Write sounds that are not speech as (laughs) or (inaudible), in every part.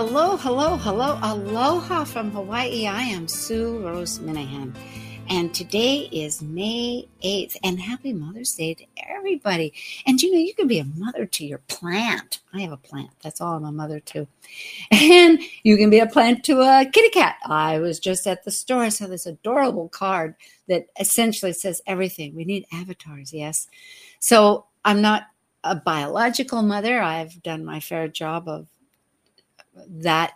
Hello, hello, hello, aloha from Hawaii. I am Sue Rose Minahan, and today is May 8th. And happy Mother's Day to everybody. And you know, you can be a mother to your plant. I have a plant. That's all I'm a mother to. And you can be a plant to a kitty cat. I was just at the store. I saw this adorable card that essentially says everything. We need avatars, yes. So I'm not a biological mother. I've done my fair job of that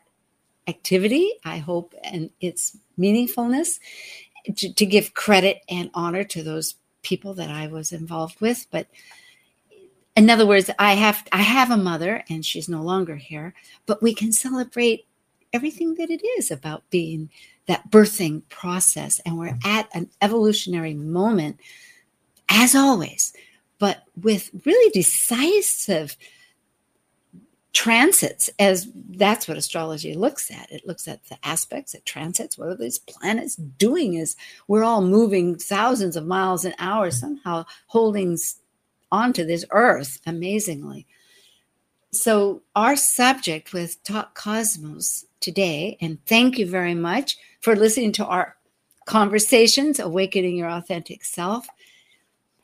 activity, I hope, and its meaningfulness to, to, give credit and honor to those people that I was involved with. But in other words, I have I have a mother and she's no longer here, but we can celebrate everything that it is about being that birthing process. And we're at an evolutionary moment, as always, but with really decisive transits as that's what astrology looks at. It looks at the aspects it transits what are these planets doing is we're all moving thousands of miles an hour somehow holding onto this earth amazingly. So our subject with talk cosmos today and thank you very much for listening to our conversations awakening your authentic self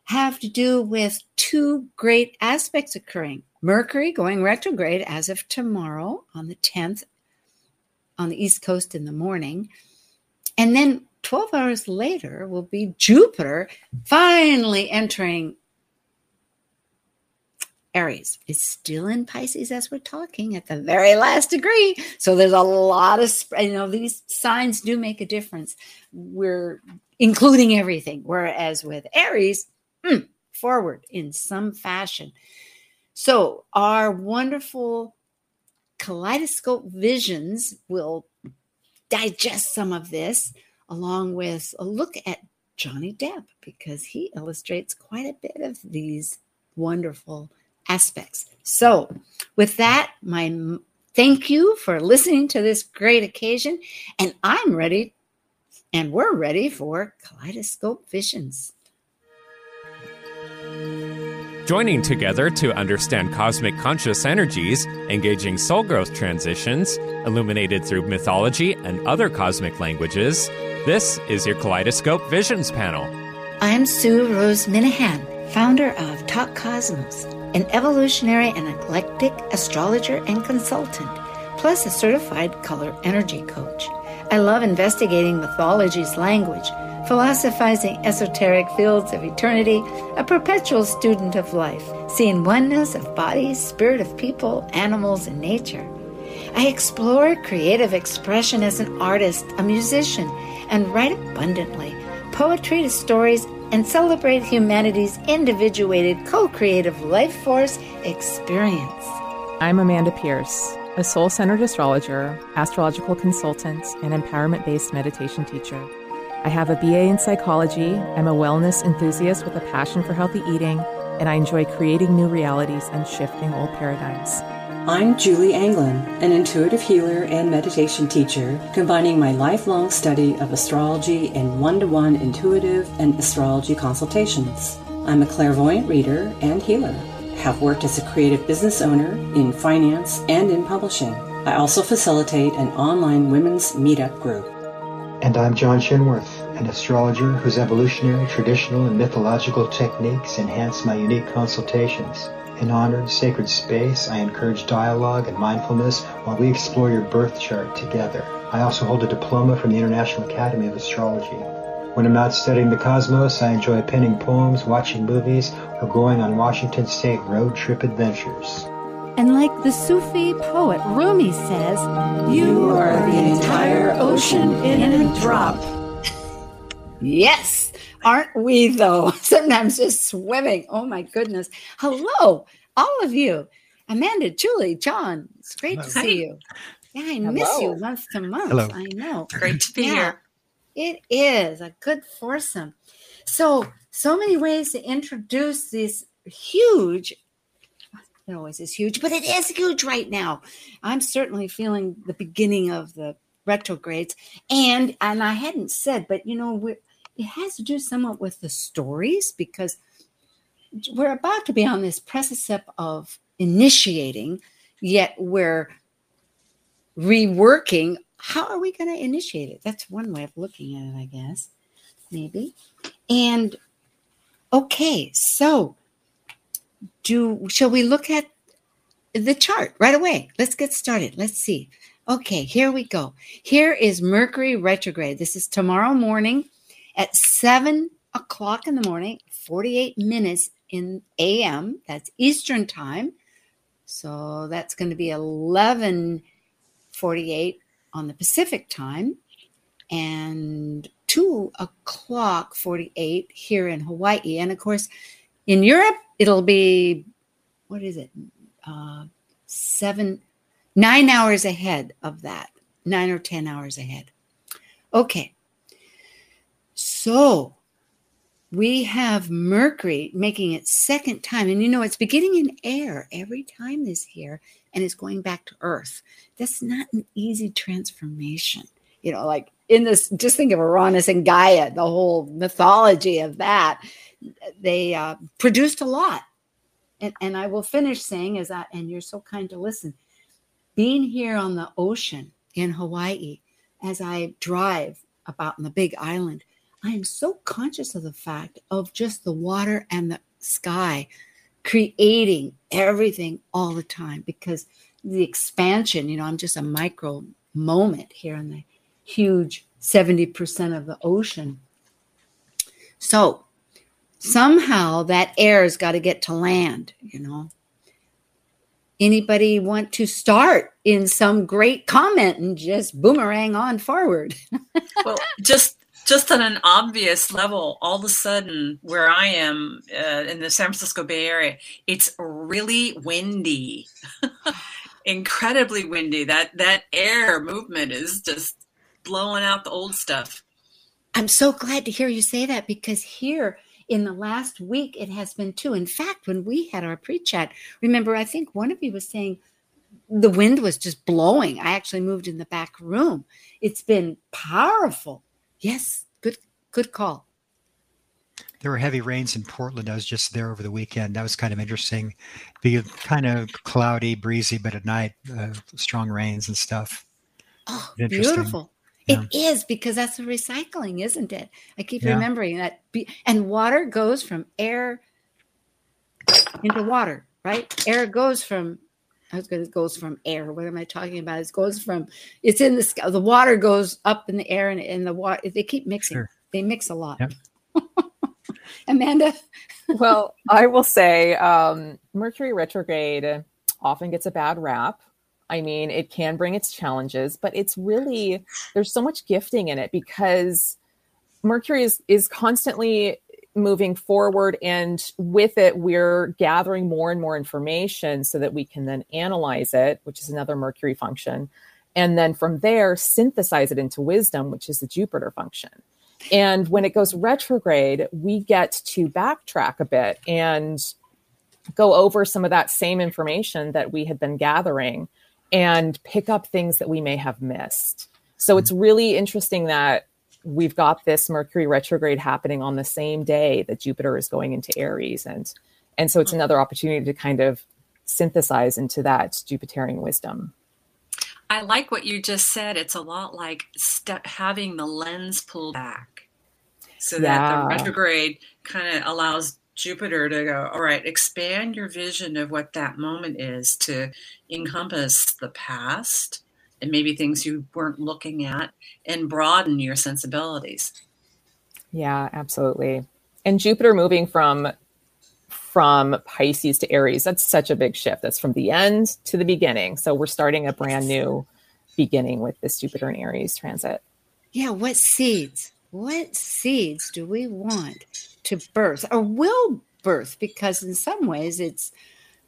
have to do with two great aspects occurring Mercury going retrograde as of tomorrow on the 10th on the East Coast in the morning. And then 12 hours later will be Jupiter finally entering Aries. It's still in Pisces as we're talking at the very last degree. So there's a lot of, you know, these signs do make a difference. We're including everything. Whereas with Aries, mm, forward in some fashion. So, our wonderful kaleidoscope visions will digest some of this along with a look at Johnny Depp because he illustrates quite a bit of these wonderful aspects. So, with that, my thank you for listening to this great occasion, and I'm ready and we're ready for Kaleidoscope Visions. Joining together to understand cosmic conscious energies, engaging soul growth transitions, illuminated through mythology and other cosmic languages, this is your Kaleidoscope Visions panel. I'm Sue Rose Minahan, founder of Talk Cosmos, an evolutionary and eclectic astrologer and consultant, plus a certified color energy coach. I love investigating mythology's language philosophizing esoteric fields of eternity, a perpetual student of life, seeing oneness of bodies, spirit of people, animals, and nature. I explore creative expression as an artist, a musician, and write abundantly poetry to stories and celebrate humanity's individuated co creative life force experience. I'm Amanda Pierce, a soul centered astrologer, astrological consultant, and empowerment based meditation teacher. I have a BA in psychology. I'm a wellness enthusiast with a passion for healthy eating, and I enjoy creating new realities and shifting old paradigms. I'm Julie Anglin, an intuitive healer and meditation teacher, combining my lifelong study of astrology in one to one intuitive and astrology consultations. I'm a clairvoyant reader and healer, have worked as a creative business owner in finance and in publishing. I also facilitate an online women's meetup group. And I'm John Shinworth, an astrologer whose evolutionary, traditional, and mythological techniques enhance my unique consultations. In honored sacred space, I encourage dialogue and mindfulness while we explore your birth chart together. I also hold a diploma from the International Academy of Astrology. When I'm not studying the cosmos, I enjoy penning poems, watching movies, or going on Washington State road trip adventures. And like the Sufi poet Rumi says, You are the entire ocean in a drop. yes, aren't we though? (laughs) Sometimes just swimming. Oh my goodness. Hello, all of you. Amanda, Julie, John, it's great to see you. Yeah, I Hello. miss you month to month. Hello. I know. Great to be yeah, here. It is a good foursome. So, so many ways to introduce this huge it always is huge, but it is huge right now. I'm certainly feeling the beginning of the retrogrades, and and I hadn't said, but you know, it has to do somewhat with the stories because we're about to be on this precipice of initiating, yet we're reworking. How are we going to initiate it? That's one way of looking at it, I guess, maybe. And okay, so do shall we look at the chart right away? Let's get started. Let's see. Okay, here we go. Here is Mercury retrograde. This is tomorrow morning at seven o'clock in the morning, 48 minutes in AM. That's Eastern time. So that's going to be 1148 on the Pacific time and 2 o'clock 48 here in Hawaii. And of course, in Europe, it'll be, what is it? Uh, seven, nine hours ahead of that, nine or 10 hours ahead. Okay. So we have Mercury making its second time. And you know, it's beginning in air every time this here and it's going back to Earth. That's not an easy transformation. You know, like in this, just think of Uranus and Gaia, the whole mythology of that. They uh, produced a lot. And, and I will finish saying, as I, and you're so kind to listen, being here on the ocean in Hawaii, as I drive about in the big island, I am so conscious of the fact of just the water and the sky creating everything all the time because the expansion, you know, I'm just a micro moment here in the huge 70% of the ocean. So somehow that air's got to get to land, you know. Anybody want to start in some great comment and just boomerang on forward? (laughs) well, just just on an obvious level, all of a sudden, where I am uh, in the San Francisco Bay Area, it's really windy, (laughs) incredibly windy. That that air movement is just blowing out the old stuff. I'm so glad to hear you say that because here in the last week it has been too. In fact, when we had our pre-chat, remember, I think one of you was saying the wind was just blowing. I actually moved in the back room. It's been powerful Yes, good good call. There were heavy rains in Portland. I was just there over the weekend. That was kind of interesting. Be kind of cloudy, breezy, but at night, uh, strong rains and stuff. Oh, beautiful. Yeah. It is because that's the recycling, isn't it? I keep yeah. remembering that. And water goes from air into water, right? Air goes from I was going to goes from air. What am I talking about? It goes from it's in the sky. The water goes up in the air, and, and the water they keep mixing. Sure. They mix a lot. Yep. (laughs) Amanda. well, I will say um, Mercury retrograde often gets a bad rap. I mean, it can bring its challenges, but it's really there's so much gifting in it because Mercury is is constantly moving forward and with it we're gathering more and more information so that we can then analyze it which is another mercury function and then from there synthesize it into wisdom which is the jupiter function. And when it goes retrograde we get to backtrack a bit and go over some of that same information that we had been gathering and pick up things that we may have missed so it's really interesting that we've got this Mercury retrograde happening on the same day that Jupiter is going into Aries, and and so it's mm-hmm. another opportunity to kind of synthesize into that Jupiterian wisdom. I like what you just said. It's a lot like st- having the lens pulled back, so yeah. that the retrograde kind of allows Jupiter to go, all right, expand your vision of what that moment is to encompass the past and maybe things you weren't looking at and broaden your sensibilities. Yeah, absolutely. And Jupiter moving from from Pisces to Aries, that's such a big shift. That's from the end to the beginning. So we're starting a brand new beginning with this Jupiter and Aries transit. Yeah, what seeds? What seeds do we want to birth or will birth? Because in some ways it's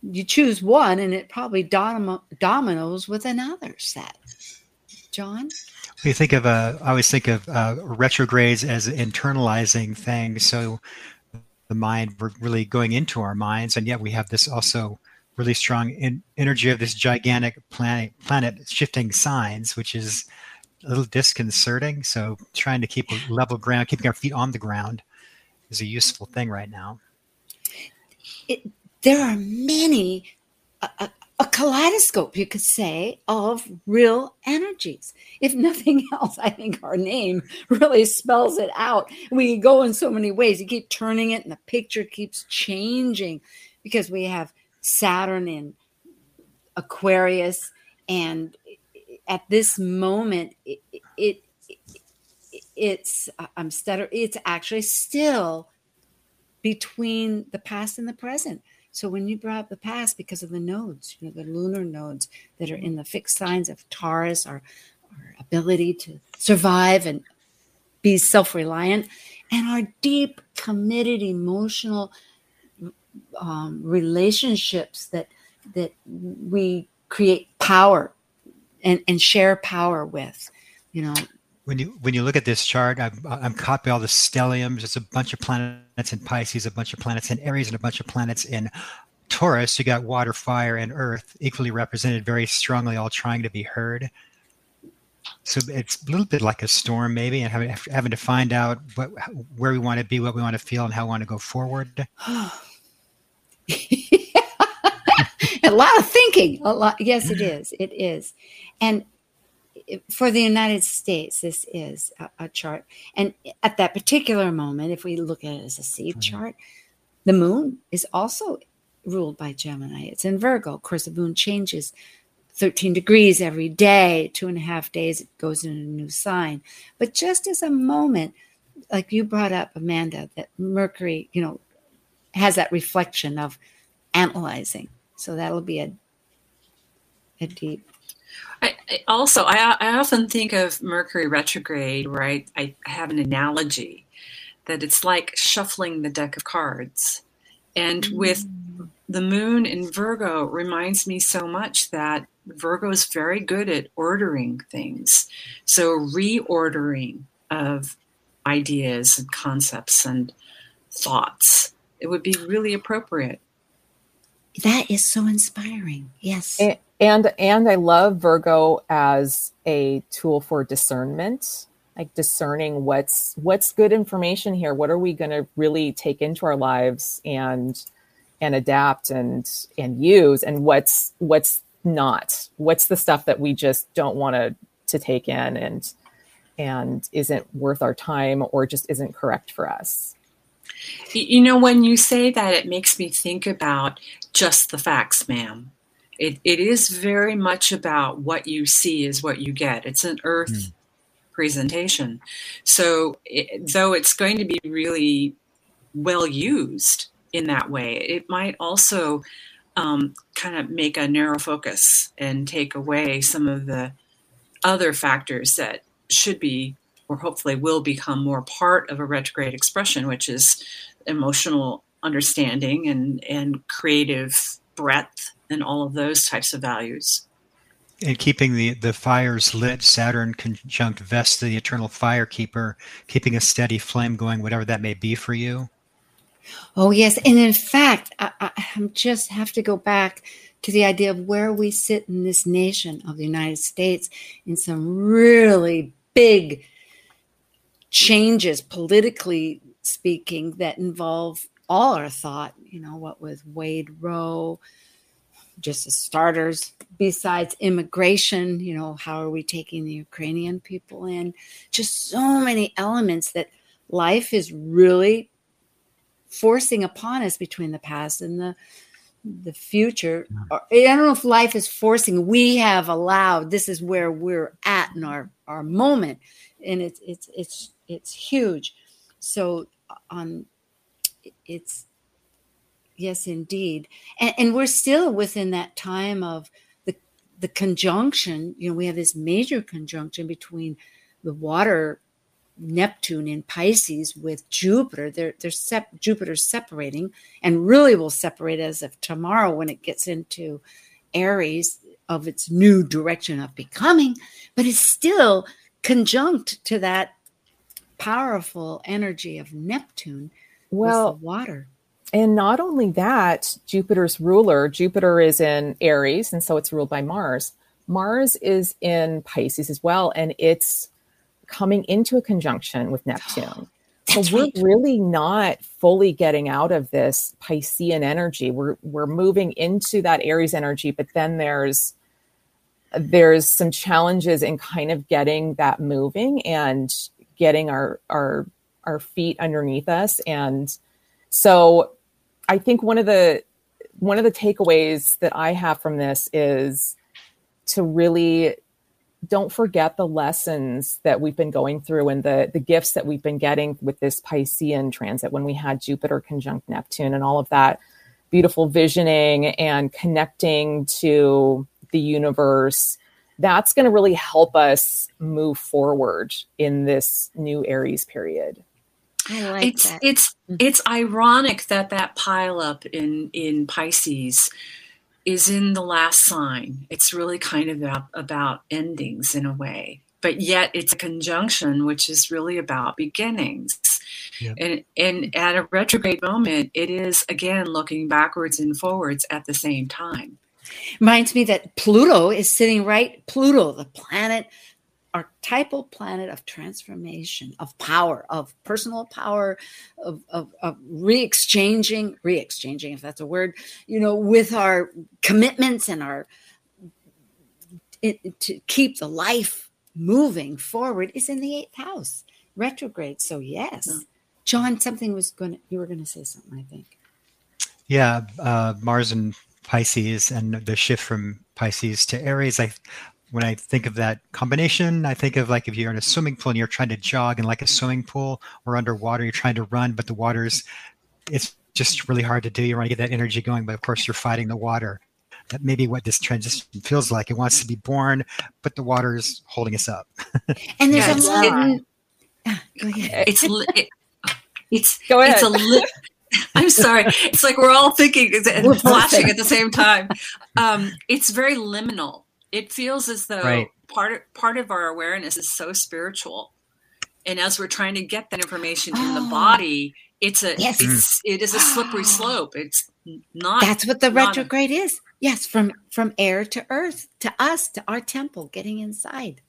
you choose one and it probably dom- dominoes with another set. John? We think of, uh, I always think of uh, retrogrades as internalizing things. So the mind, we're really going into our minds, and yet we have this also really strong in, energy of this gigantic planet, planet shifting signs, which is a little disconcerting. So trying to keep a level ground, keeping our feet on the ground, is a useful thing right now. It, there are many a, a kaleidoscope, you could say, of real energies. If nothing (laughs) else, I think our name really spells it out. We go in so many ways. You keep turning it, and the picture keeps changing because we have Saturn in Aquarius, and at this moment, it, it's I'm stutter. It's actually still between the past and the present. So when you brought up the past because of the nodes, you know, the lunar nodes that are in the fixed signs of Taurus, our, our ability to survive and be self-reliant, and our deep, committed, emotional um, relationships that that we create power and, and share power with, you know, when you when you look at this chart, I'm, I'm copying all the stelliums. It's a bunch of planets in Pisces, a bunch of planets in Aries, and a bunch of planets in Taurus. You got water, fire, and earth equally represented very strongly, all trying to be heard. So it's a little bit like a storm, maybe, and having, having to find out what, where we want to be, what we want to feel, and how we want to go forward. (gasps) (laughs) a lot of thinking. A lot. Yes, it is. It is, and for the United States, this is a, a, chart. And at that particular moment, if we look at it as a seed mm-hmm. chart, the moon is also ruled by Gemini. It's in Virgo. Of course, the moon changes 13 degrees every day, two and a half days, it goes in a new sign. But just as a moment, like you brought up, Amanda, that Mercury, you know, has that reflection of analyzing. So that'll be a a deep I, I also, I, I often think of Mercury retrograde, right? I, I have an analogy that it's like shuffling the deck of cards. And mm. with the moon in Virgo reminds me so much that Virgo is very good at ordering things. So reordering of ideas and concepts and thoughts. It would be really appropriate. That is so inspiring. Yes. It, and and i love virgo as a tool for discernment like discerning what's what's good information here. What are we going to really take into our lives and and adapt and and use? And what's what's not? What's the stuff that we just don't want to to take in and and isn't worth our time or just isn't correct for us? You know when you say that it makes me think about just the facts ma'am it, it is very much about what you see is what you get. It's an earth mm. presentation. So, it, though it's going to be really well used in that way, it might also um, kind of make a narrow focus and take away some of the other factors that should be or hopefully will become more part of a retrograde expression, which is emotional understanding and, and creative breadth and all of those types of values. And keeping the, the fires lit, Saturn conjunct Vesta, the eternal fire keeper, keeping a steady flame going, whatever that may be for you. Oh, yes. And in fact, I, I just have to go back to the idea of where we sit in this nation of the United States in some really big changes, politically speaking, that involve all our thought. You know, what with Wade Roe, just as starters. Besides immigration you know how are we taking the ukrainian people in? Just so many elements that life is really forcing upon us between the past and the the future. I don't know if life is forcing we have allowed this is where we're at in our our moment. And it's it's it's it's huge. So on it's Yes, indeed. And, and we're still within that time of the the conjunction. You know, we have this major conjunction between the water Neptune in Pisces with Jupiter. They're they're sep- Jupiter's separating and really will separate as of tomorrow when it gets into Aries of its new direction of becoming, but it's still conjunct to that powerful energy of Neptune well, water. And not only that, Jupiter's ruler, Jupiter is in Aries, and so it's ruled by Mars. Mars is in Pisces as well, and it's coming into a conjunction with Neptune. (gasps) so we're right. really not fully getting out of this Piscean energy. We're we're moving into that Aries energy, but then there's there's some challenges in kind of getting that moving and getting our our our feet underneath us and so I think one of the one of the takeaways that I have from this is to really don't forget the lessons that we've been going through and the the gifts that we've been getting with this Piscean transit when we had Jupiter conjunct Neptune and all of that beautiful visioning and connecting to the universe that's going to really help us move forward in this new Aries period. I like it's that. it's mm-hmm. it's ironic that that pileup in in Pisces is in the last sign. It's really kind of about, about endings in a way, but yet it's a conjunction which is really about beginnings. Yeah. And and at a retrograde moment, it is again looking backwards and forwards at the same time. Reminds me that Pluto is sitting right. Pluto, the planet archetypal planet of transformation, of power, of personal power, of, of, of re-exchanging, re-exchanging, if that's a word, you know, with our commitments and our it, to keep the life moving forward is in the eighth house, retrograde. So yes. John, something was going. to You were going to say something, I think. Yeah, uh, Mars and Pisces, and the shift from Pisces to Aries. I when I think of that combination, I think of like if you're in a swimming pool and you're trying to jog in like a swimming pool or underwater, you're trying to run, but the water's it's just really hard to do. You want to get that energy going, but of course you're fighting the water. That may be what this transition feels like. It wants to be born, but the water is holding us up. And there's yeah, a hidden. Ah, go ahead. (laughs) It's it, it's go ahead. It's a li- (laughs) I'm sorry. It's like we're all thinking and flashing at the same time. Um, it's very liminal it feels as though right. part of, part of our awareness is so spiritual and as we're trying to get that information oh. in the oh. body it's a yes. it's mm. it is a slippery (gasps) slope it's not that's what the retrograde a, is yes from from air to earth to us to our temple getting inside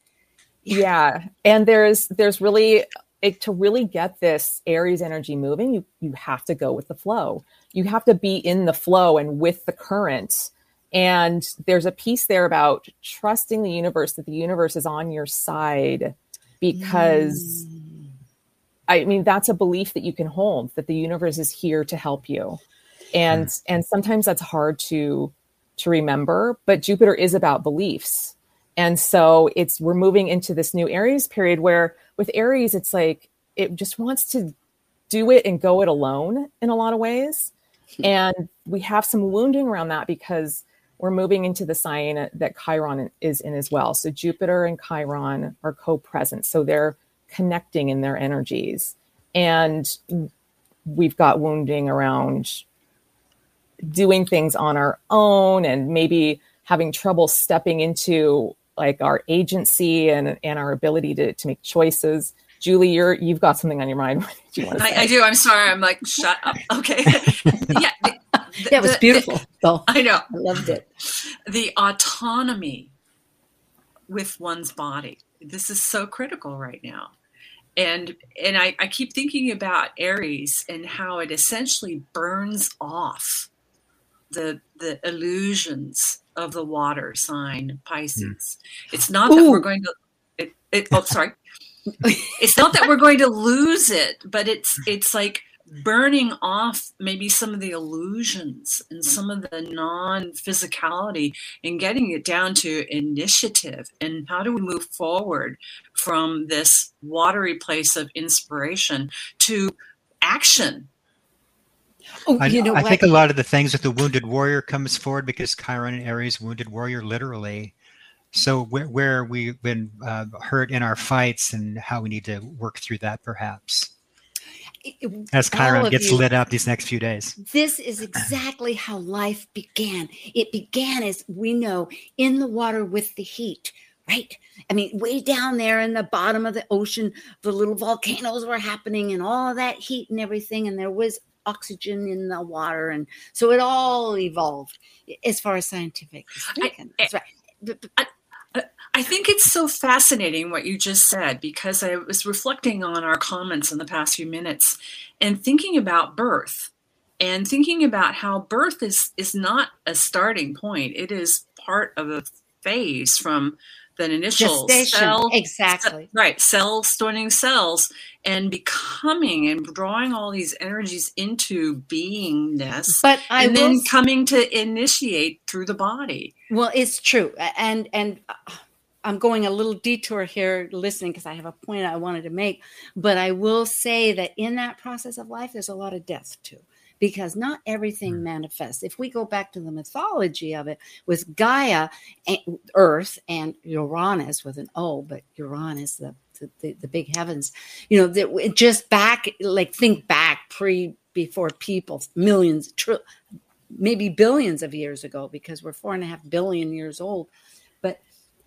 yeah, yeah. and there's there's really it, to really get this aries energy moving you you have to go with the flow you have to be in the flow and with the current and there's a piece there about trusting the universe that the universe is on your side because mm. I mean that's a belief that you can hold that the universe is here to help you. And mm. and sometimes that's hard to to remember, but Jupiter is about beliefs. And so it's we're moving into this new Aries period where with Aries it's like it just wants to do it and go it alone in a lot of ways. Hmm. And we have some wounding around that because we're moving into the sign that Chiron is in as well. So Jupiter and Chiron are co-present. So they're connecting in their energies. And we've got wounding around doing things on our own and maybe having trouble stepping into like our agency and, and our ability to, to make choices. Julie, you're you've got something on your mind. (laughs) Do you I, I, do. I'm sorry. I'm like, shut up. (laughs) Okay. (laughs) yeah yeah, it was beautiful. The, though. I know. I loved it. The autonomy with one's body. This is so critical right now. And and I, I keep thinking about Aries and how it essentially burns off the the illusions of the water sign Pisces. Mm. It's not Ooh. that we're going to it, it oh sorry. It's not that we're going to lose it, but it's it's like burning off maybe some of the illusions and some of the non physicality and getting it down to initiative and how do we move forward from this watery place of inspiration to action Oh, I, you know I think a lot of the things that the wounded warrior comes forward because Chiron and Aries wounded warrior literally. So where, where we've been uh, hurt in our fights and how we need to work through that, perhaps. as Chiron gets you, lit up these next few days. This is exactly how life began. It began, as we know, in the water with the heat, right? I mean, way down there in the bottom of the ocean, the little volcanoes were happening and all that heat and everything. And there was oxygen in the water. And so it all evolved as far as scientific. I, right. But, but, I, I think it's so fascinating what you just said because I was reflecting on our comments in the past few minutes and thinking about birth and thinking about how birth is is not a starting point. It is part of a phase from the initial Gestation. cell exactly right cell storing cells and becoming and drawing all these energies into beingness but I and then coming to initiate through the body well it's true and and uh, i'm going a little detour here listening because i have a point i wanted to make but i will say that in that process of life there's a lot of death too because not everything mm. manifests. If we go back to the mythology of it, with Gaia, Earth, and Uranus with an O, but Uranus, the the, the big heavens, you know, that just back, like think back pre before people, millions, tr- maybe billions of years ago, because we're four and a half billion years old. But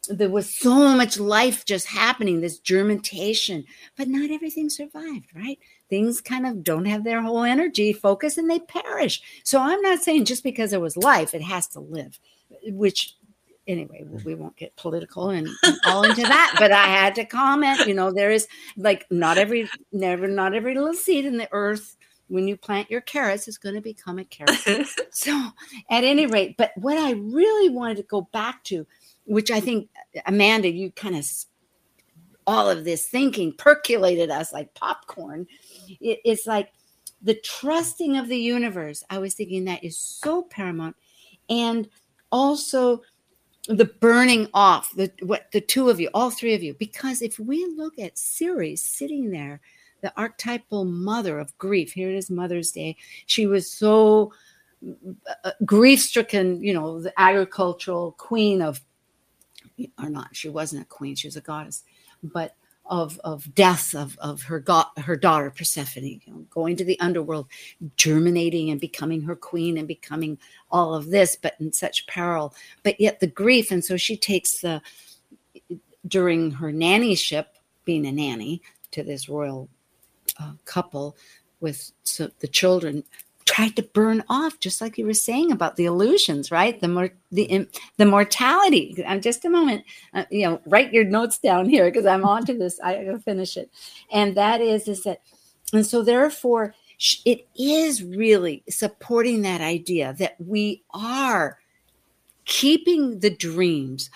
there was so much life just happening, this germination, but not everything survived, right? Things kind of don't have their whole energy focus and they perish. So I'm not saying just because there was life, it has to live, which anyway, we won't get political and, and all into that, but I had to comment, you know, there is like not every, never, not every little seed in the earth when you plant your carrots is going to become a carrot. (laughs) so at any rate, but what I really wanted to go back to, which I think Amanda, you kind of all of this thinking percolated us like popcorn. It, it's like the trusting of the universe. I was thinking that is so paramount. And also the burning off, the what the two of you, all three of you. Because if we look at Ceres sitting there, the archetypal mother of grief, here it is Mother's Day. She was so uh, grief stricken, you know, the agricultural queen of, or not, she wasn't a queen, she was a goddess but of of death of of her god her daughter Persephone, you know, going to the underworld, germinating and becoming her queen and becoming all of this, but in such peril. But yet the grief, and so she takes the during her nannyship, being a nanny to this royal uh, couple with so the children tried to burn off, just like you were saying about the illusions, right? The more the the mortality. I'm just a moment, uh, you know, write your notes down here because I'm on to this. I gotta finish it, and that is is that, and so therefore it is really supporting that idea that we are keeping the dreams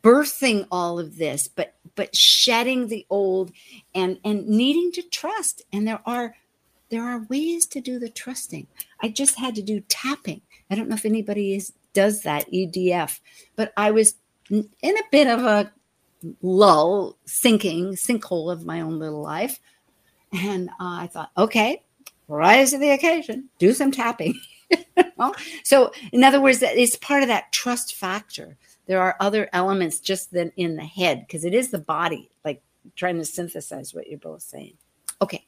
birthing all of this but but shedding the old and and needing to trust and there are there are ways to do the trusting. I just had to do tapping. I don't know if anybody is, does that EFT, but I was in a bit of a lull, sinking, sinkhole of my own little life. And uh, I thought, okay, rise to the occasion, do some tapping. (laughs) so, in other words, it's part of that trust factor. There are other elements just than in the head because it is the body, like trying to synthesize what you're both saying. Okay.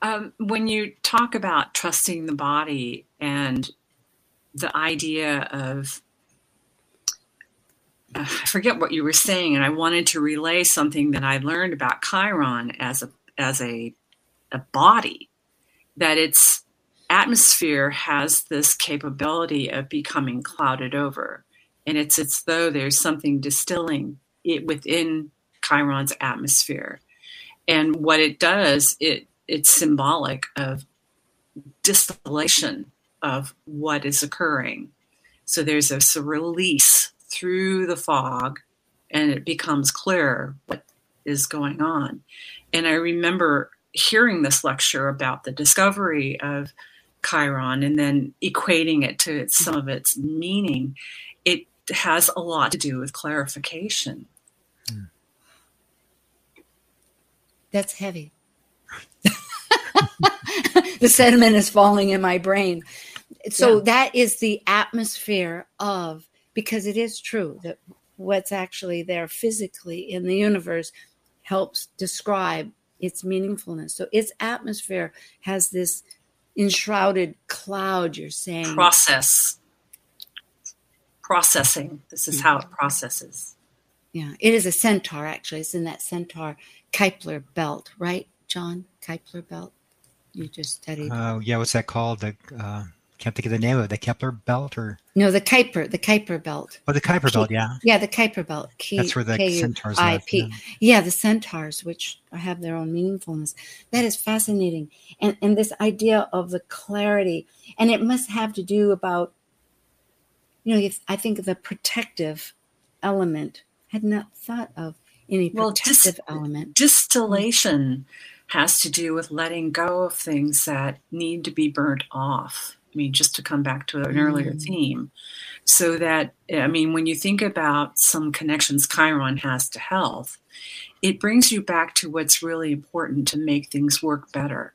Um, when you talk about trusting the body and the idea of, uh, I forget what you were saying, and I wanted to relay something that I learned about Chiron as a as a a body, that its atmosphere has this capability of becoming clouded over, and it's as though there's something distilling it within Chiron's atmosphere, and what it does, it it's symbolic of distillation of what is occurring. So there's a, release through the fog, and it becomes clear what is going on. And I remember hearing this lecture about the discovery of Chiron and then equating it to some of its meaning. It has a lot to do with clarification. That's heavy. (laughs) the sediment is falling in my brain. So yeah. that is the atmosphere of, because it is true that what's actually there physically in the universe helps describe its meaningfulness. So its atmosphere has this enshrouded cloud, you're saying. Process. Processing. This is how it processes. Yeah, it is a centaur, actually. It's in that centaur Kepler belt, right, John? Kepler belt? You just studied. Oh, uh, yeah. What's that called? The. Uh can't think of the name of it. The Kepler belt or no, the Kuiper, the Kuiper belt. Oh, the Kuiper belt, yeah. Yeah, the Kuiper belt. K- That's where the K-U- centaurs live. Yeah. yeah, the centaurs, which have their own meaningfulness. That is fascinating, and and this idea of the clarity, and it must have to do about, you know, I think the protective element. Had not thought of any protective well, dis- element. Distillation has to do with letting go of things that need to be burnt off I mean, just to come back to an mm. earlier theme, so that, I mean, when you think about some connections Chiron has to health, it brings you back to what's really important to make things work better.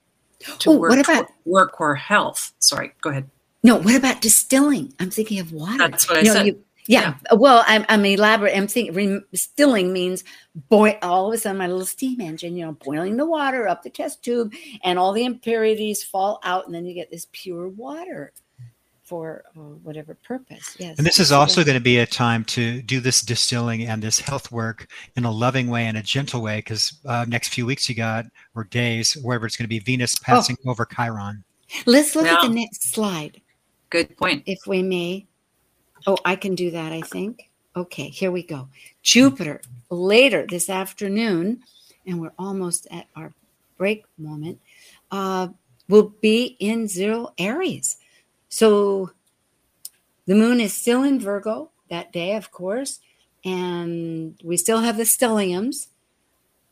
To oh, work, what about work or health? Sorry, go ahead. No, what about distilling? I'm thinking of water. That's what I you said. you, yeah. yeah. Well, I'm, I'm elaborate. I'm thinking distilling means boil. All of a sudden, my little steam engine, you know, boiling the water up the test tube, and all the impurities fall out, and then you get this pure water for uh, whatever purpose. Yes. And this is also going to be a time to do this distilling and this health work in a loving way and a gentle way, because uh, next few weeks you got or days, wherever it's going to be Venus oh. passing oh. over Chiron. Let's look at the next slide. Good point. If we may. Oh, I can do that, I think. Okay, here we go. Jupiter later this afternoon, and we're almost at our break moment, uh, will be in zero Aries. So the moon is still in Virgo that day, of course, and we still have the stelliums,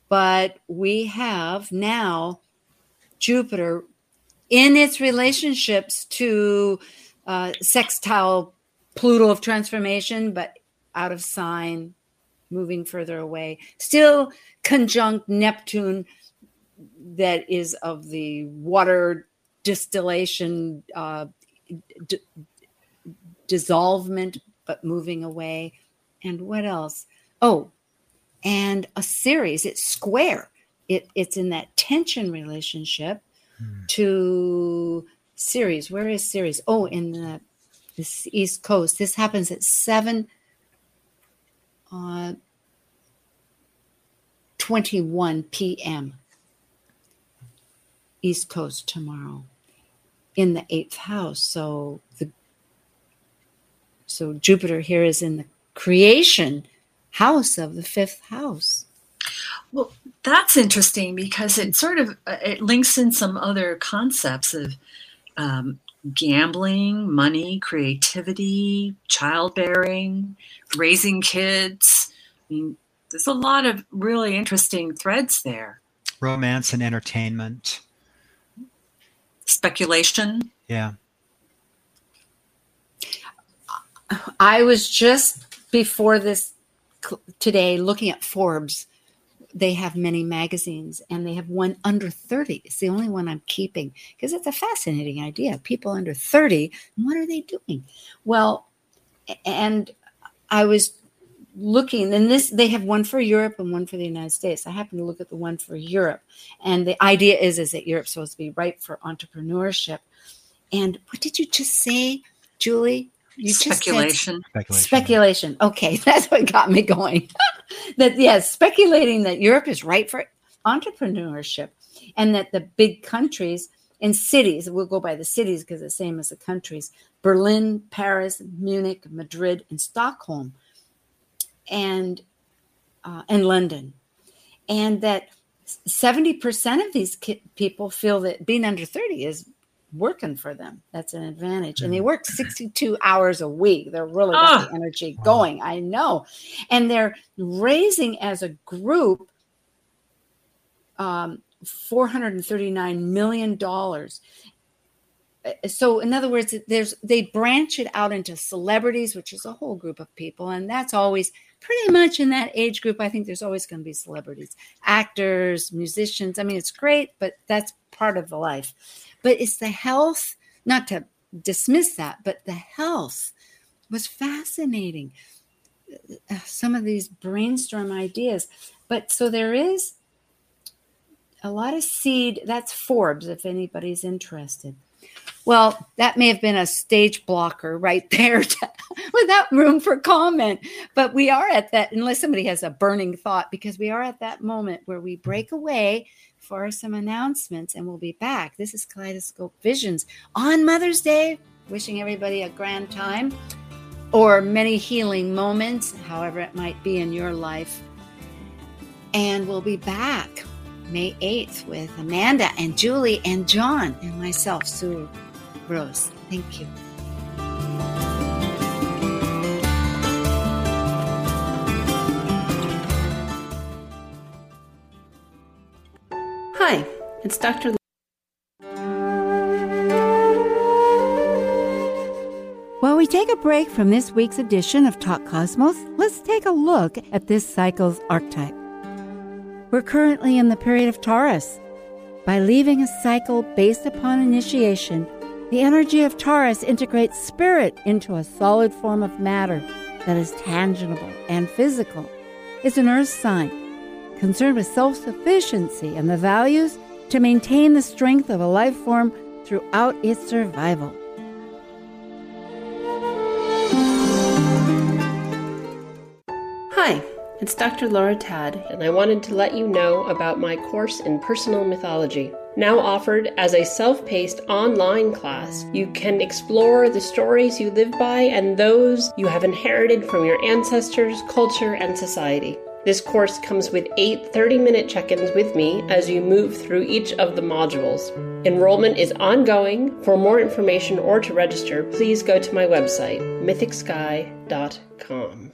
but we have now Jupiter in its relationships to uh, sextile Pluto of transformation, but out of sign, moving further away. Still conjunct Neptune, that is of the water distillation, uh, d- dissolvement, but moving away. And what else? Oh, and a Ceres. It's square. It, it's in that tension relationship hmm. to Ceres. Where is Ceres? Oh, in the this East Coast. This happens at 7 uh, 21 p.m. East Coast tomorrow in the eighth house. So the so Jupiter here is in the creation house of the fifth house. Well, that's interesting because it sort of uh, it links in some other concepts of um, gambling, money, creativity, childbearing, raising kids. I mean, there's a lot of really interesting threads there. Romance and entertainment. Speculation. Yeah. I was just before this today looking at Forbes they have many magazines and they have one under 30 it's the only one i'm keeping because it's a fascinating idea. People under 30 what are they doing? Well and i was looking and this they have one for europe and one for the united states. I happen to look at the one for europe and the idea is is that europe's supposed to be ripe for entrepreneurship. And what did you just say julie you speculation. speculation. Speculation. Okay, (laughs) that's what got me going. (laughs) that yes, speculating that Europe is right for entrepreneurship, and that the big countries and cities we'll go by the cities because it's the same as the countries: Berlin, Paris, Munich, Madrid, and Stockholm, and uh, and London, and that. 70% of these ki- people feel that being under 30 is working for them. That's an advantage. And they work 62 hours a week. They're really got oh. the energy going. I know. And they're raising as a group um, $439 million. Uh, so in other words, there's they branch it out into celebrities, which is a whole group of people, and that's always pretty much in that age group. I think there's always going to be celebrities, actors, musicians. I mean, it's great, but that's part of the life but it's the health, not to dismiss that, but the health was fascinating. Uh, some of these brainstorm ideas. But so there is a lot of seed. That's Forbes, if anybody's interested. Well, that may have been a stage blocker right there (laughs) to, without room for comment. But we are at that, unless somebody has a burning thought, because we are at that moment where we break away for some announcements and we'll be back. This is Kaleidoscope Visions on Mother's Day. Wishing everybody a grand time or many healing moments, however it might be in your life. And we'll be back May 8th with Amanda and Julie and John and myself, Sue Rose. Thank you. Hi, it's Dr. While we take a break from this week's edition of Talk Cosmos, let's take a look at this cycle's archetype. We're currently in the period of Taurus. By leaving a cycle based upon initiation, the energy of Taurus integrates spirit into a solid form of matter that is tangible and physical. It's an earth sign, concerned with self sufficiency and the values to maintain the strength of a life form throughout its survival. Hi, it's Dr. Laura Tad, and I wanted to let you know about my course in personal mythology. Now offered as a self paced online class, you can explore the stories you live by and those you have inherited from your ancestors, culture, and society. This course comes with eight 30 minute check ins with me as you move through each of the modules. Enrollment is ongoing. For more information or to register, please go to my website, mythicsky.com.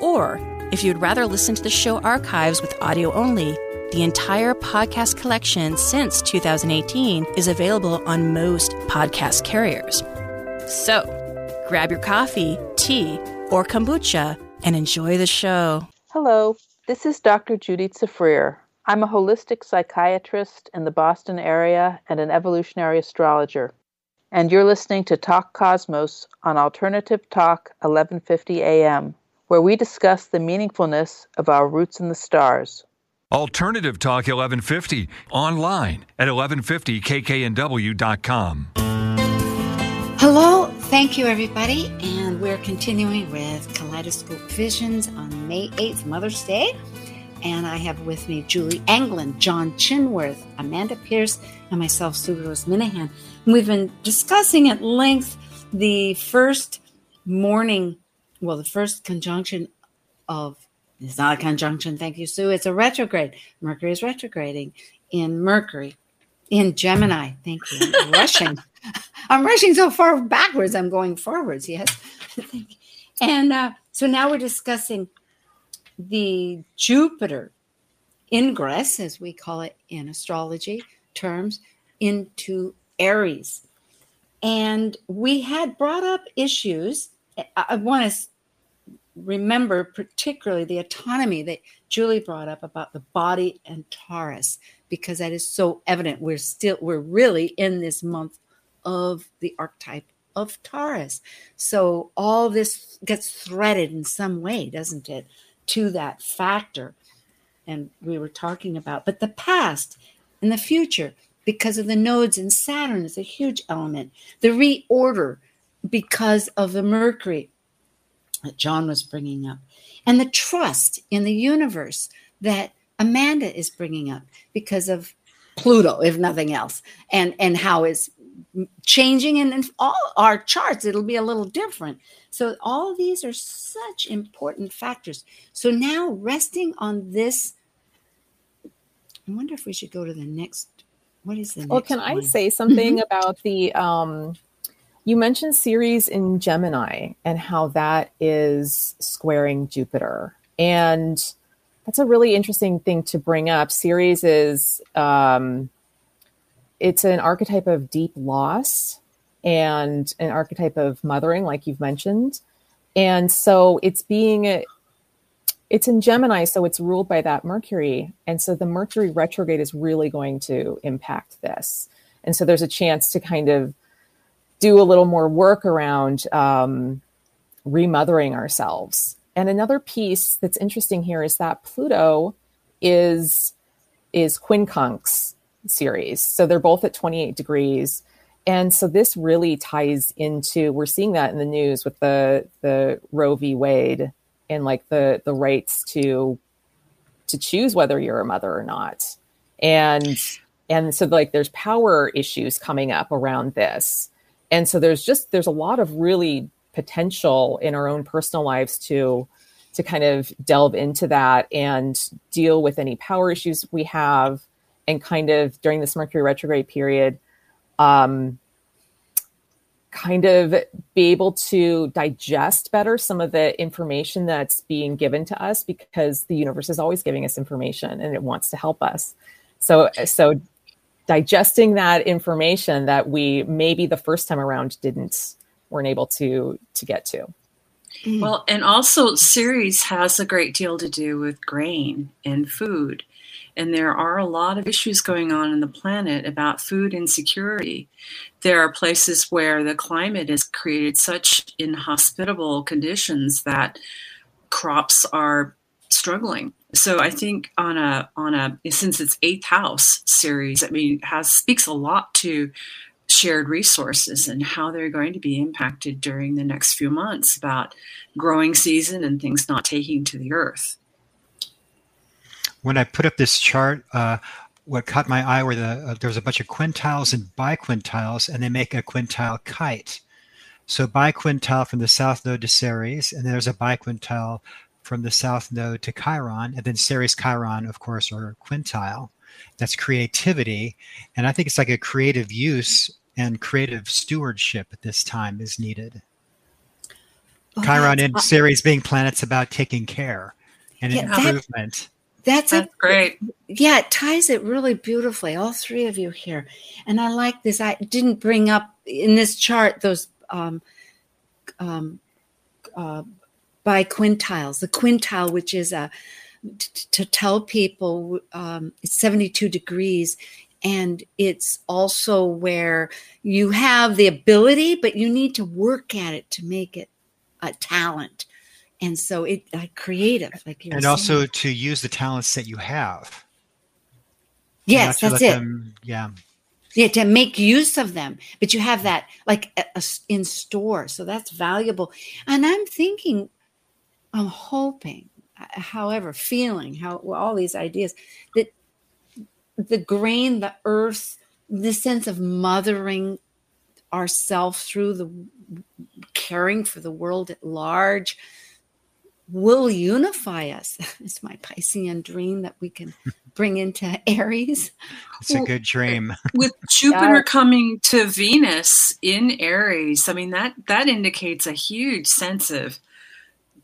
Or, if you'd rather listen to the show archives with audio only, the entire podcast collection since 2018 is available on most podcast carriers. So, grab your coffee, tea, or kombucha and enjoy the show. Hello, this is Dr. Judy Safrir. I'm a holistic psychiatrist in the Boston area and an evolutionary astrologer. And you're listening to Talk Cosmos on Alternative Talk 1150 AM where we discuss the meaningfulness of our roots in the stars. Alternative Talk 1150 online at 1150kknw.com. Hello, thank you everybody, and we're continuing with Kaleidoscope Visions on May 8th, Mother's Day. And I have with me Julie Anglin, John Chinworth, Amanda Pierce, and myself, Sue Rose Minahan. And we've been discussing at length the first morning well, the first conjunction of it's not a conjunction, thank you, Sue. It's a retrograde. Mercury is retrograding in Mercury, in Gemini. Thank you. I'm (laughs) rushing. I'm rushing so far backwards. I'm going forwards. Yes. and uh, so now we're discussing the Jupiter ingress, as we call it in astrology terms, into Aries. And we had brought up issues. I want to remember particularly the autonomy that Julie brought up about the body and Taurus, because that is so evident. We're still, we're really in this month of the archetype of Taurus. So all this gets threaded in some way, doesn't it, to that factor? And we were talking about, but the past and the future, because of the nodes in Saturn, is a huge element. The reorder because of the Mercury that John was bringing up, and the trust in the universe that Amanda is bringing up because of Pluto, if nothing else, and and how it's changing and in all our charts it'll be a little different so all these are such important factors so now resting on this i wonder if we should go to the next what is the well can one? i say something mm-hmm. about the um you mentioned Ceres in Gemini and how that is squaring Jupiter. And that's a really interesting thing to bring up. Ceres is um, it's an archetype of deep loss and an archetype of mothering, like you've mentioned. And so it's being it's in Gemini, so it's ruled by that Mercury. And so the Mercury retrograde is really going to impact this. And so there's a chance to kind of do a little more work around um, remothering ourselves. And another piece that's interesting here is that Pluto is is quincunx Ceres. So they're both at 28 degrees. And so this really ties into we're seeing that in the news with the the Roe v. Wade and like the the rights to to choose whether you're a mother or not. And and so like there's power issues coming up around this. And so there's just there's a lot of really potential in our own personal lives to to kind of delve into that and deal with any power issues we have. And kind of during this mercury retrograde period um, kind of be able to digest better some of the information that's being given to us because the universe is always giving us information and it wants to help us. So so digesting that information that we maybe the first time around didn't weren't able to to get to Mm. Well, and also Ceres has a great deal to do with grain and food. And there are a lot of issues going on in the planet about food insecurity. There are places where the climate has created such inhospitable conditions that crops are struggling. So I think on a on a since it's eighth house Ceres, I mean has speaks a lot to shared resources and how they're going to be impacted during the next few months about growing season and things not taking to the earth. When I put up this chart, uh, what caught my eye were the uh, there was a bunch of quintiles and biquintiles, and they make a quintile kite. So biquintile from the south node to Ceres, and there's a biquintile from the south node to Chiron, and then Ceres Chiron, of course, or quintile. That's creativity and i think it's like a creative use and creative stewardship at this time is needed. Oh, chiron and ceres being planets about taking care and yeah, improvement that, that's, that's a, great. Yeah it ties it really beautifully all three of you here. And i like this i didn't bring up in this chart those um, um, uh, biquintiles the quintile which is a to tell people um, it's 72 degrees and it's also where you have the ability but you need to work at it to make it a talent. And so it like creative like and saying. also to use the talents that you have. Yes that's it. them, yeah. Yeah to make use of them. But you have that like a, a, in store. So that's valuable. And i'm thinking i'm hoping uh, however, feeling, how all these ideas that the grain, the earth, the sense of mothering ourselves through the caring for the world at large will unify us. (laughs) It's my Piscean dream that we can (laughs) bring into Aries. It's a good dream. (laughs) With Jupiter yeah. coming to Venus in Aries, I mean that that indicates a huge sense of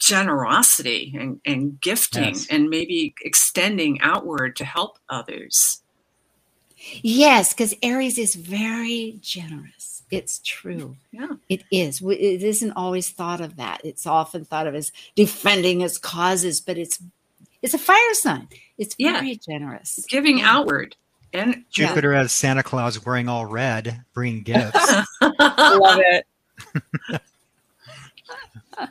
generosity and, and gifting yes. and maybe extending outward to help others. Yes, because Aries is very generous. It's true. Yeah. It is. It isn't always thought of that. It's often thought of as defending its causes, but it's it's a fire sign. It's very yeah. generous. Giving yeah. outward. And Jupiter yeah. as Santa Claus wearing all red, bringing gifts. I (laughs) love it. (laughs)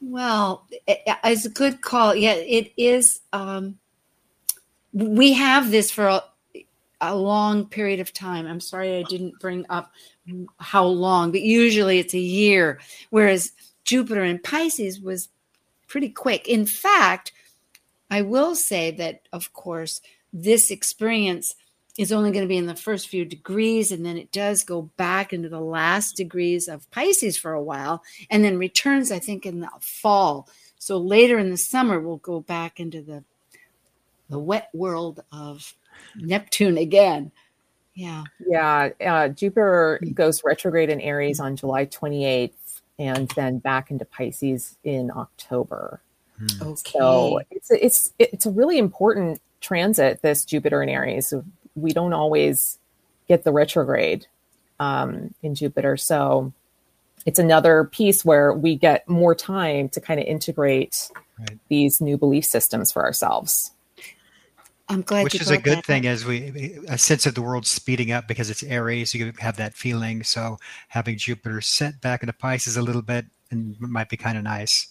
Well, it's a good call. Yeah, it is. Um, we have this for a, a, long period of time. I'm sorry I didn't bring up how long, but usually it's a year, whereas Jupiter in Pisces was pretty quick. In fact, I will say that, of course, this experience is only going to be in the first few degrees and then it does go back into the last degrees of Pisces for a while and then returns I think in the fall. So later in the summer we'll go back into the the wet world of Neptune again. Yeah. Yeah, uh, Jupiter goes retrograde in Aries on July 28th and then back into Pisces in October. Okay. So it's it's it's a really important transit this Jupiter in Aries we don't always get the retrograde um, in Jupiter. So it's another piece where we get more time to kind of integrate right. these new belief systems for ourselves. I'm glad. Which is a good thing as we a sense of the world speeding up because it's Aries. You have that feeling. So having Jupiter set back into Pisces a little bit and might be kind of nice.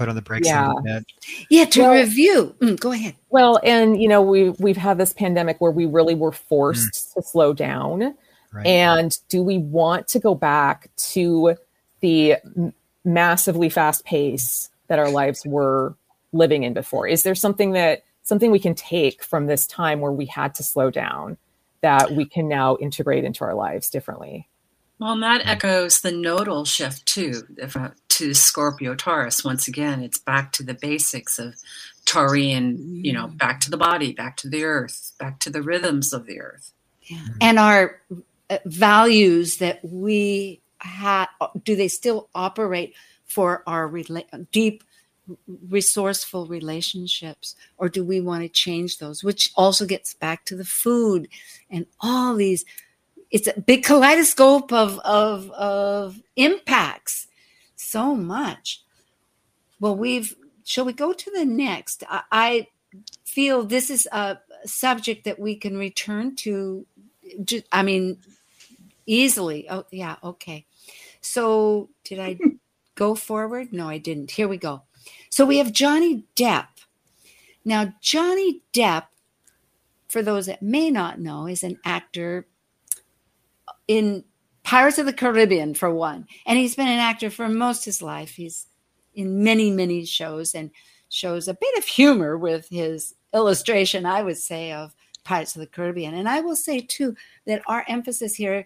Put on the brakes yeah. a little bit. Yeah, to well, review. Mm, go ahead. Well, and you know we we've had this pandemic where we really were forced mm. to slow down. Right. And do we want to go back to the massively fast pace that our lives were living in before? Is there something that something we can take from this time where we had to slow down that we can now integrate into our lives differently? Well, and that echoes the nodal shift too to Scorpio Taurus. Once again, it's back to the basics of Taurian, you know, back to the body, back to the earth, back to the rhythms of the earth. Yeah. And our uh, values that we had, do they still operate for our rela- deep resourceful relationships or do we want to change those which also gets back to the food and all these it's a big kaleidoscope of of of impacts so much. Well we've shall we go to the next? I, I feel this is a subject that we can return to i mean easily. Oh yeah okay. So did i (laughs) go forward? No i didn't. Here we go. So we have Johnny Depp. Now, Johnny Depp, for those that may not know, is an actor in Pirates of the Caribbean, for one. And he's been an actor for most his life. He's in many, many shows and shows a bit of humor with his illustration, I would say, of Pirates of the Caribbean. And I will say, too, that our emphasis here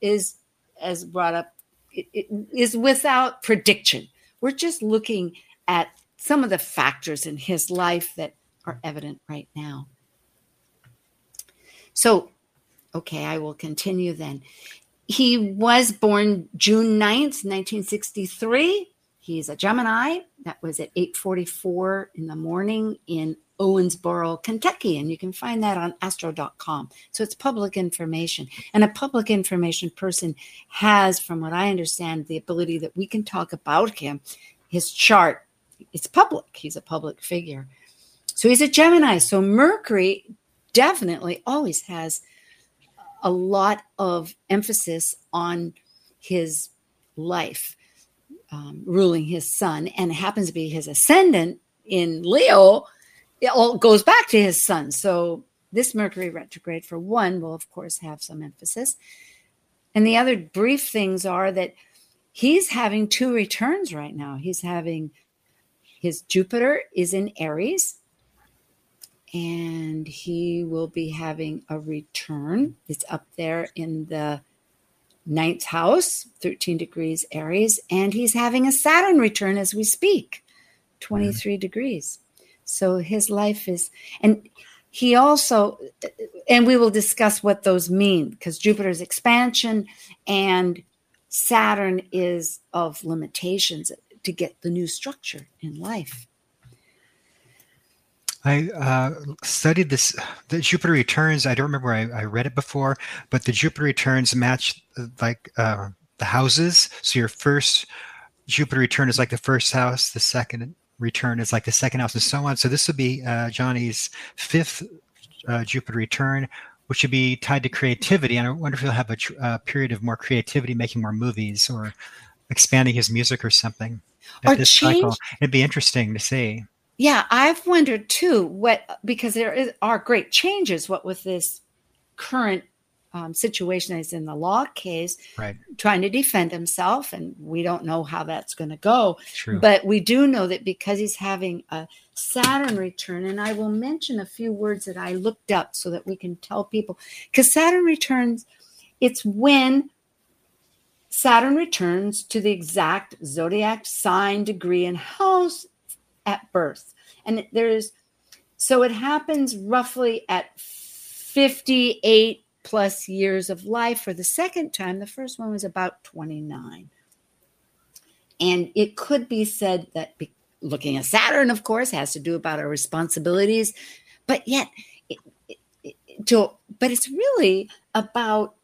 is, as brought up, is without prediction. We're just looking at some of the factors in his life that are evident right now. So, okay, I will continue then. He was born June 9th, 1963. He's a Gemini. That was at 8:44 in the morning in Owensboro, Kentucky, and you can find that on astro.com. So it's public information. And a public information person has from what I understand the ability that we can talk about him, his chart it's public. He's a public figure. So he's a Gemini. So Mercury definitely always has a lot of emphasis on his life, um, ruling his Sun and happens to be his ascendant in Leo. It all goes back to his Sun. So this Mercury retrograde, for one, will of course have some emphasis. And the other brief things are that he's having two returns right now. He's having his Jupiter is in Aries, and he will be having a return. It's up there in the ninth house, 13 degrees Aries, and he's having a Saturn return as we speak, 23 mm-hmm. degrees. So his life is, and he also, and we will discuss what those mean because Jupiter's expansion and Saturn is of limitations to get the new structure in life. I uh, studied this. The Jupiter returns. I don't remember. I, I read it before, but the Jupiter returns match like uh, the houses. So your first Jupiter return is like the first house. The second return is like the second house, and so on. So this would be uh, Johnny's fifth uh, Jupiter return, which would be tied to creativity. And I wonder if he'll have a uh, period of more creativity, making more movies or expanding his music or something or change. Cycle. It'd be interesting to see. Yeah, I've wondered too what because there is, are great changes. What with this current um, situation is in the law case, right. trying to defend himself, and we don't know how that's going to go. True. But we do know that because he's having a Saturn return, and I will mention a few words that I looked up so that we can tell people because Saturn returns. It's when Saturn returns to the exact zodiac sign, degree, and house at birth. And there's so it happens roughly at 58 plus years of life for the second time. The first one was about 29. And it could be said that be, looking at Saturn, of course, has to do about our responsibilities, but yet, it, it, to, but it's really about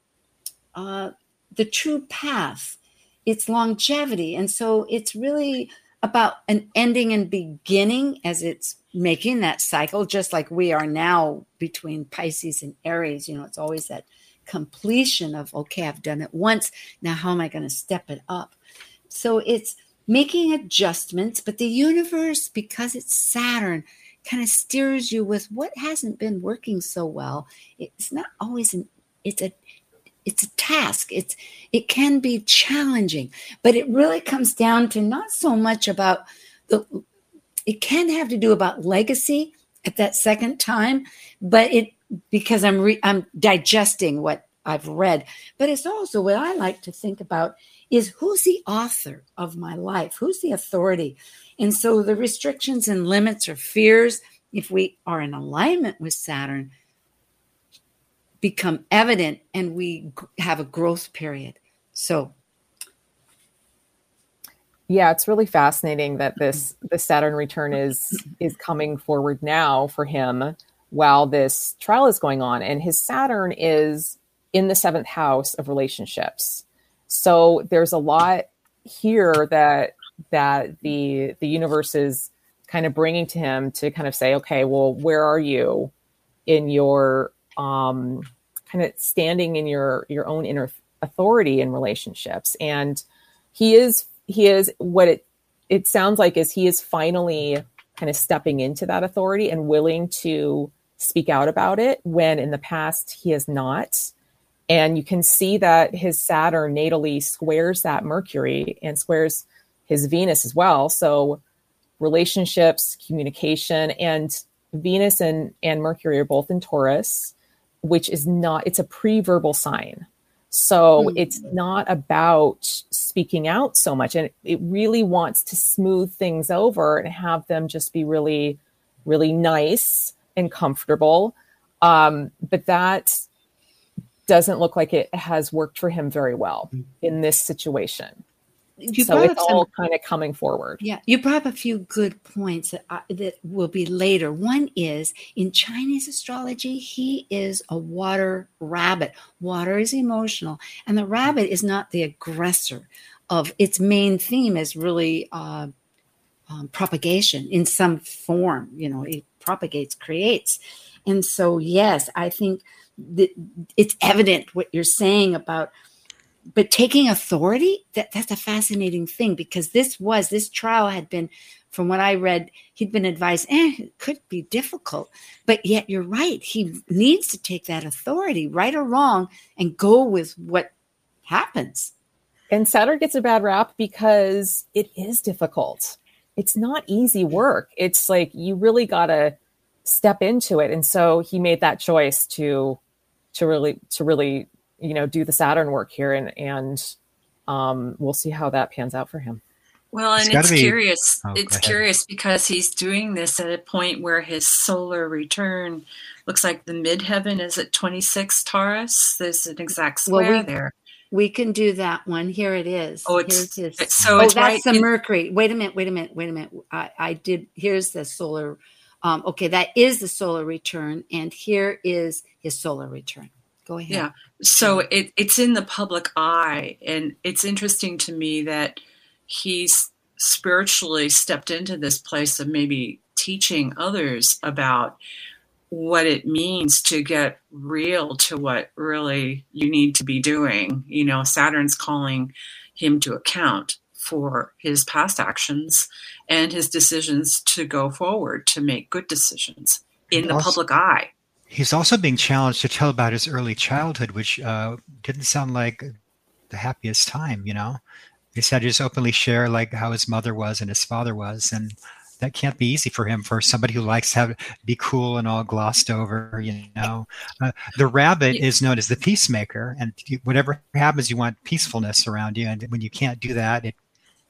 uh, the true path, its longevity. And so it's really about an ending and beginning as it's making that cycle, just like we are now between Pisces and Aries. You know, it's always that completion of, okay, I've done it once. Now, how am I going to step it up? So it's making adjustments, but the universe, because it's Saturn, kind of steers you with what hasn't been working so well. It's not always an, it's a, it's a task. It's it can be challenging but it really comes down to not so much about the it can have to do about legacy at that second time but it because i'm re, i'm digesting what i've read. But it's also what i like to think about is who's the author of my life? Who's the authority? And so the restrictions and limits or fears if we are in alignment with saturn become evident and we have a growth period. So yeah, it's really fascinating that this mm-hmm. the Saturn return is is coming forward now for him while this trial is going on and his Saturn is in the 7th house of relationships. So there's a lot here that that the the universe is kind of bringing to him to kind of say okay, well, where are you in your um, kind of standing in your your own inner authority in relationships. And he is he is what it it sounds like is he is finally kind of stepping into that authority and willing to speak out about it when in the past he has not. And you can see that his saturn natally squares that mercury and squares his venus as well. So relationships communication and venus and and mercury are both in taurus which is not it's a pre-verbal sign so mm. it's not about speaking out so much and it really wants to smooth things over and have them just be really really nice and comfortable um, but that doesn't look like it has worked for him very well hmm. in this situation you so it's all some, kind of coming forward. Yeah, you brought up a few good points that, I, that will be later. One is in Chinese astrology, he is a water rabbit. Water is emotional, and the rabbit is not the aggressor. Of its main theme is really uh, um, propagation in some form. You know, it propagates, creates, and so yes, I think that it's evident what you're saying about but taking authority that that's a fascinating thing because this was this trial had been from what i read he'd been advised eh, it could be difficult. But yet you're right he needs to take that authority right or wrong and go with what happens. And saturn gets a bad rap because it is difficult. It's not easy work. It's like you really gotta step into it. And so he made that choice to to really to really you know do the Saturn work here, and and um, we'll see how that pans out for him. Well, and it's, it's be... curious. Oh, it's curious because he's doing this at a point where his solar return looks like the midheaven is at 26 Taurus. There's an exact square well, we, there. We can do that one. Here it is. Oh, it's, his, so oh, it's that's right the in, Mercury. Wait a minute. Wait a minute. Wait a minute. I, I did. Here's the solar. Um, okay, that is the solar return, and here is his solar return. Go ahead. Yeah. So it, it's in the public eye. And it's interesting to me that he's spiritually stepped into this place of maybe teaching others about what it means to get real to what really you need to be doing. You know, Saturn's calling him to account for his past actions and his decisions to go forward to make good decisions in the public eye. He's also being challenged to tell about his early childhood, which uh, didn't sound like the happiest time. You know, he said just openly share like how his mother was and his father was, and that can't be easy for him for somebody who likes to have, be cool and all glossed over. You know, uh, the rabbit is known as the peacemaker, and whatever happens, you want peacefulness around you, and when you can't do that, it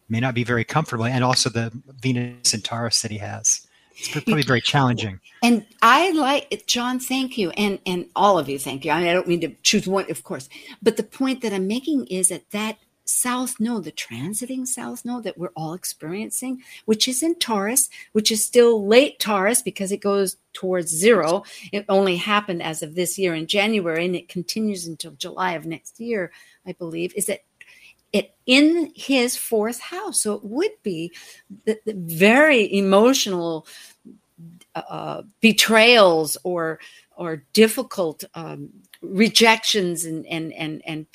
may not be very comfortable. And also the Venus and Taurus that he has. It's probably very challenging. And I like John. Thank you, and and all of you. Thank you. I, mean, I don't mean to choose one, of course, but the point that I'm making is that that South Node, the transiting South Node that we're all experiencing, which is in Taurus, which is still late Taurus because it goes towards zero. It only happened as of this year in January and it continues until July of next year, I believe, is that it in his fourth house. So it would be the, the very emotional uh, betrayals or or difficult um, rejections and and and and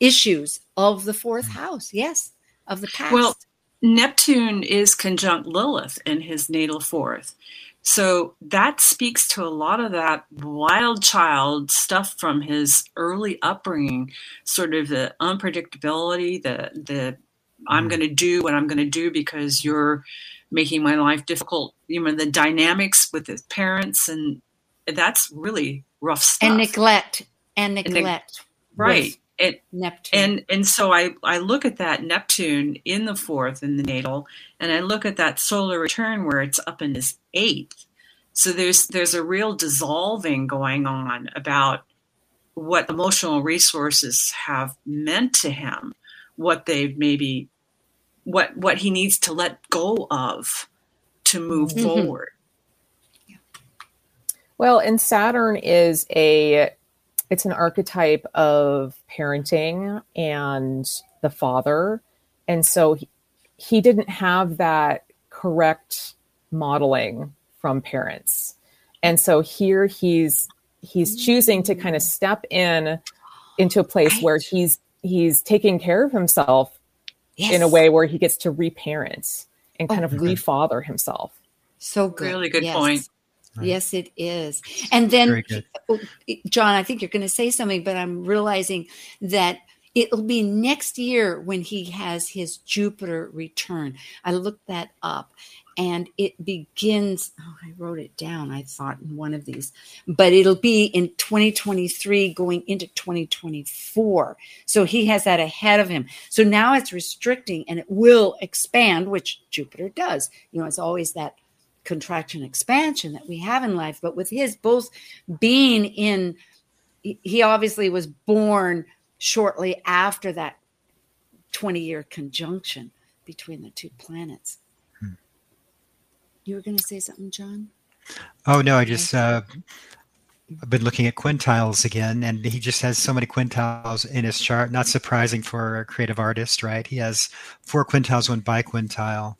issues of the fourth mm. house. Yes, of the past. Well, Neptune is conjunct Lilith in his natal fourth. So that speaks to a lot of that wild child stuff from his early upbringing, sort of the unpredictability, the the I'm mm. going to do what I'm going to do because you're making my life difficult. You know, the dynamics with his parents, and that's really rough stuff. And neglect and neglect, and right? And, Neptune. And and so I I look at that Neptune in the fourth in the natal, and I look at that solar return where it's up in his eighth. So there's there's a real dissolving going on about what emotional resources have meant to him, what they've maybe what what he needs to let go of to move mm-hmm. forward. Well, and Saturn is a it's an archetype of parenting and the father. And so he, he didn't have that correct modeling from parents. And so here he's he's choosing to kind of step in into a place where he's he's taking care of himself yes. in a way where he gets to reparent and oh. kind oh, of good. refather himself. So good. Really good yes. point. Yes, it is. And then, oh, John, I think you're going to say something, but I'm realizing that it'll be next year when he has his Jupiter return. I looked that up and it begins. Oh, I wrote it down, I thought, in one of these, but it'll be in 2023 going into 2024. So he has that ahead of him. So now it's restricting and it will expand, which Jupiter does. You know, it's always that contraction expansion that we have in life but with his both being in he obviously was born shortly after that 20 year conjunction between the two planets. You were going to say something john oh no i just uh I've been looking at quintiles again, and he just has so many quintiles in his chart. Not surprising for a creative artist, right? He has four quintiles, one biquintile.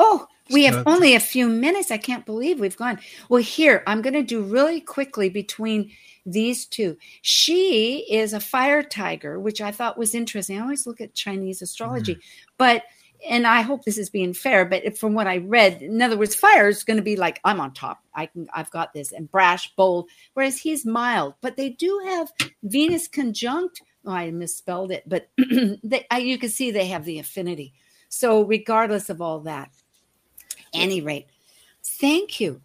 Oh, we have only a few minutes. I can't believe we've gone. Well, here, I'm going to do really quickly between these two. She is a fire tiger, which I thought was interesting. I always look at Chinese astrology, mm. but and I hope this is being fair, but from what I read, in other words, fire is going to be like I'm on top. I can, I've got this, and brash, bold. Whereas he's mild, but they do have Venus conjunct. Oh, I misspelled it, but (clears throat) they, I, you can see they have the affinity. So, regardless of all that, any rate, thank you.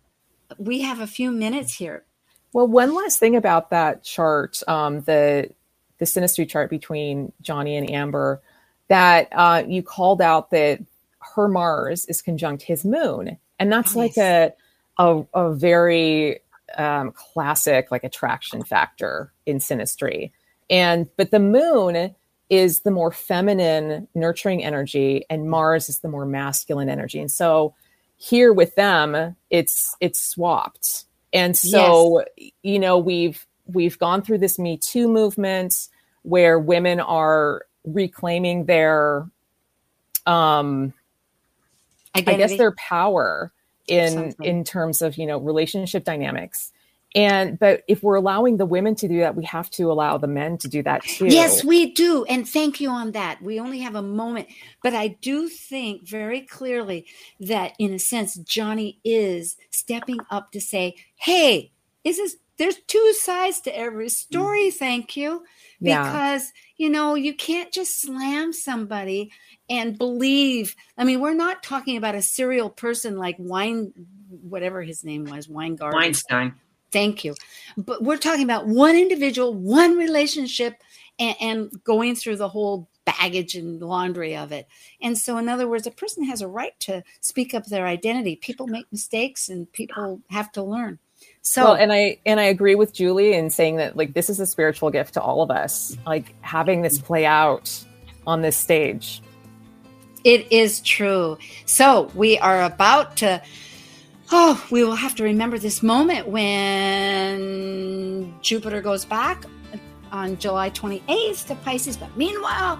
We have a few minutes here. Well, one last thing about that chart, um, the the synastry chart between Johnny and Amber, that uh, you called out that her Mars is conjunct his moon, and that's nice. like a a, a very um, classic like attraction factor in synastry. And but the moon is the more feminine, nurturing energy, and Mars is the more masculine energy, and so here with them it's it's swapped and so yes. you know we've we've gone through this me too movement where women are reclaiming their um Identity. i guess their power in in terms of you know relationship dynamics and but if we're allowing the women to do that, we have to allow the men to do that too. Yes, we do. And thank you on that. We only have a moment, but I do think very clearly that in a sense Johnny is stepping up to say, "Hey, is this there's two sides to every story, thank you." Because, yeah. You know, you can't just slam somebody and believe. I mean, we're not talking about a serial person like Wine whatever his name was, Weingart. Weinstein Thank you. But we're talking about one individual, one relationship, and, and, going through the whole baggage and laundry of it. And so, in other words, a person has a right to speak up their identity. People make mistakes, and people have to learn. So, well, and I and I agree with Julie in saying that like this is a spiritual gift to all of us. Like having this play out on this stage. It is true. So we are about to. Oh, we will have to remember this moment when Jupiter goes back on July 28th to Pisces. But meanwhile,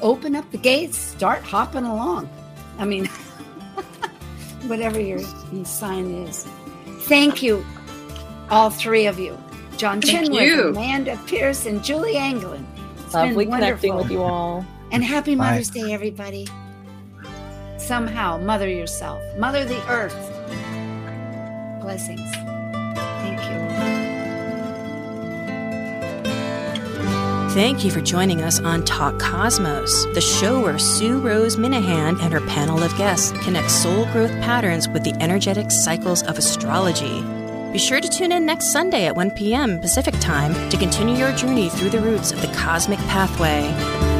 open up the gates, start hopping along. I mean, (laughs) whatever your, your sign is. Thank you, all three of you. John Thank Chinworth, you. Amanda Pierce, and Julie Anglin. It's been Lovely connecting with you all. And happy Bye. Mother's Day, everybody. Somehow, mother yourself, mother the earth. Blessings. Thank you. Thank you for joining us on Talk Cosmos, the show where Sue Rose Minahan and her panel of guests connect soul growth patterns with the energetic cycles of astrology. Be sure to tune in next Sunday at 1 p.m. Pacific Time to continue your journey through the roots of the cosmic pathway.